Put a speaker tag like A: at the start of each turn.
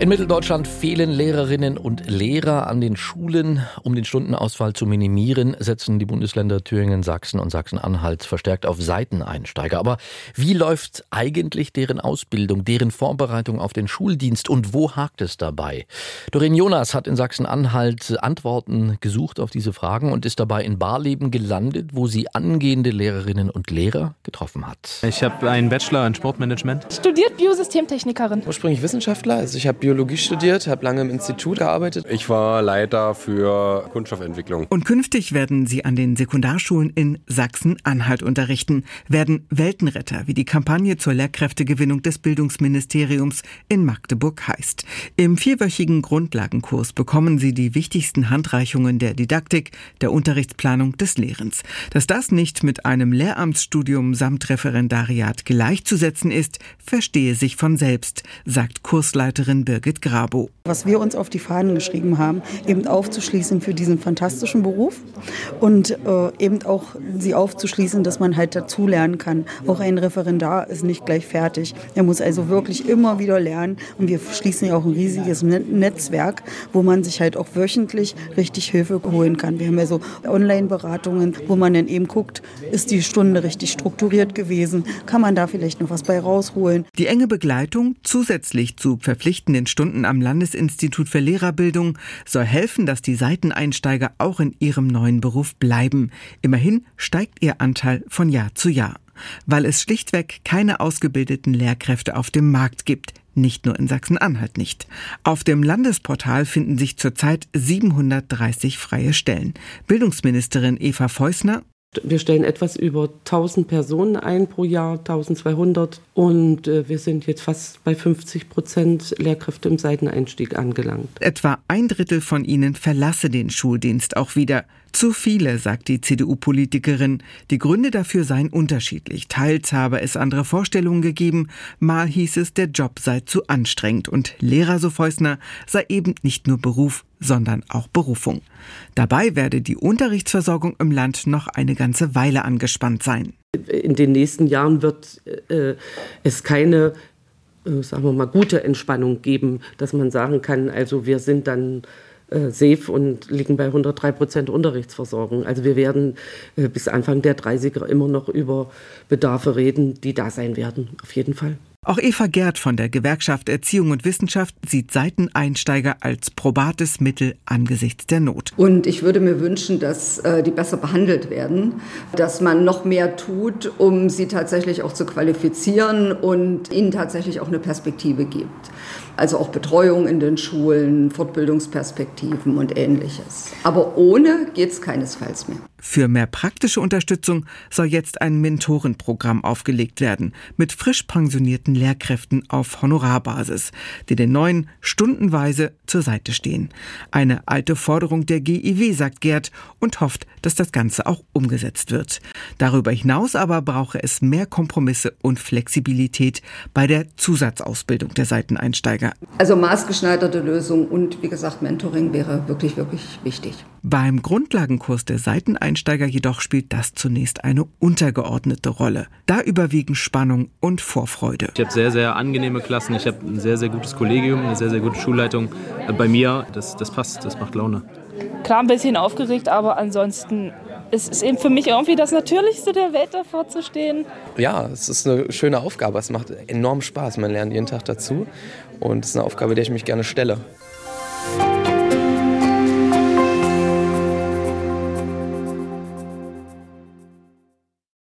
A: In Mitteldeutschland fehlen Lehrerinnen und Lehrer an den Schulen. Um den Stundenausfall zu minimieren, setzen die Bundesländer Thüringen, Sachsen und Sachsen-Anhalt verstärkt auf Seiteneinsteiger. Aber wie läuft eigentlich deren Ausbildung, deren Vorbereitung auf den Schuldienst und wo hakt es dabei? Doreen Jonas hat in Sachsen-Anhalt Antworten gesucht auf diese Fragen und ist dabei in Barleben gelandet, wo sie angehende Lehrerinnen und Lehrer getroffen hat.
B: Ich habe einen Bachelor in Sportmanagement.
C: Studiert Biosystemtechnikerin.
D: Ursprünglich Wissenschaftler, also ich habe Biologie studiert, habe lange im Institut gearbeitet.
E: Ich war Leiter für Kunststoffentwicklung.
F: Und künftig werden Sie an den Sekundarschulen in Sachsen-Anhalt unterrichten, werden Weltenretter, wie die Kampagne zur Lehrkräftegewinnung des Bildungsministeriums in Magdeburg heißt. Im vierwöchigen Grundlagenkurs bekommen Sie die wichtigsten Handreichungen der Didaktik, der Unterrichtsplanung des Lehrens. Dass das nicht mit einem Lehramtsstudium samt Referendariat gleichzusetzen ist, verstehe sich von selbst, sagt Kursleiterin Birgit Birgit Grabo.
G: Was wir uns auf die Fahnen geschrieben haben, eben aufzuschließen für diesen fantastischen Beruf und äh, eben auch sie aufzuschließen, dass man halt dazulernen kann. Auch ein Referendar ist nicht gleich fertig. Er muss also wirklich immer wieder lernen und wir schließen ja auch ein riesiges Netzwerk, wo man sich halt auch wöchentlich richtig Hilfe holen kann. Wir haben ja so Online-Beratungen, wo man dann eben guckt, ist die Stunde richtig strukturiert gewesen, kann man da vielleicht noch was bei rausholen.
F: Die enge Begleitung zusätzlich zu verpflichtenden Stunden am Landesinstitut für Lehrerbildung soll helfen, dass die Seiteneinsteiger auch in ihrem neuen Beruf bleiben. Immerhin steigt ihr Anteil von Jahr zu Jahr, weil es schlichtweg keine ausgebildeten Lehrkräfte auf dem Markt gibt. Nicht nur in Sachsen-Anhalt nicht. Auf dem Landesportal finden sich zurzeit 730 freie Stellen. Bildungsministerin Eva Feusner
H: wir stellen etwas über 1000 Personen ein pro Jahr, 1200. Und äh, wir sind jetzt fast bei 50 Prozent Lehrkräfte im Seiteneinstieg angelangt.
F: Etwa ein Drittel von ihnen verlasse den Schuldienst auch wieder. Zu viele, sagt die CDU-Politikerin. Die Gründe dafür seien unterschiedlich. Teils habe es andere Vorstellungen gegeben. Mal hieß es, der Job sei zu anstrengend. Und Lehrer, so Feusner, sei eben nicht nur Beruf, sondern auch Berufung. Dabei werde die Unterrichtsversorgung im Land noch eine ganze Weile angespannt sein.
H: In den nächsten Jahren wird äh, es keine äh, sagen wir mal, gute Entspannung geben, dass man sagen kann, also wir sind dann äh, safe und liegen bei 103 Prozent Unterrichtsversorgung. Also wir werden äh, bis Anfang der 30er immer noch über Bedarfe reden, die da sein werden, auf jeden Fall.
F: Auch Eva Gerd von der Gewerkschaft Erziehung und Wissenschaft sieht Seiteneinsteiger als probates Mittel angesichts der Not.
I: Und ich würde mir wünschen, dass äh, die besser behandelt werden, dass man noch mehr tut, um sie tatsächlich auch zu qualifizieren und ihnen tatsächlich auch eine Perspektive gibt. Also auch Betreuung in den Schulen, Fortbildungsperspektiven und ähnliches. Aber ohne geht es keinesfalls mehr.
F: Für mehr praktische Unterstützung soll jetzt ein Mentorenprogramm aufgelegt werden mit frisch pensionierten Lehrkräften auf Honorarbasis, die den neuen stundenweise zur Seite stehen. Eine alte Forderung der GIW, sagt Gerd, und hofft, dass das Ganze auch umgesetzt wird. Darüber hinaus aber brauche es mehr Kompromisse und Flexibilität bei der Zusatzausbildung der Seiteneinsteiger.
I: Also maßgeschneiderte Lösung und wie gesagt Mentoring wäre wirklich, wirklich wichtig.
F: Beim Grundlagenkurs der Seiteneinsteiger jedoch spielt das zunächst eine untergeordnete Rolle. Da überwiegen Spannung und Vorfreude.
B: Ich habe sehr, sehr angenehme Klassen. Ich habe ein sehr, sehr gutes Kollegium, eine sehr, sehr gute Schulleitung. Bei mir, das, das passt, das macht Laune.
C: Klar, ein bisschen aufgeregt, aber ansonsten es ist eben für mich irgendwie das Natürlichste der Welt, davor zu stehen.
D: Ja, es ist eine schöne Aufgabe. Es macht enorm Spaß. Man lernt jeden Tag dazu. Und es ist eine Aufgabe, der ich mich gerne stelle.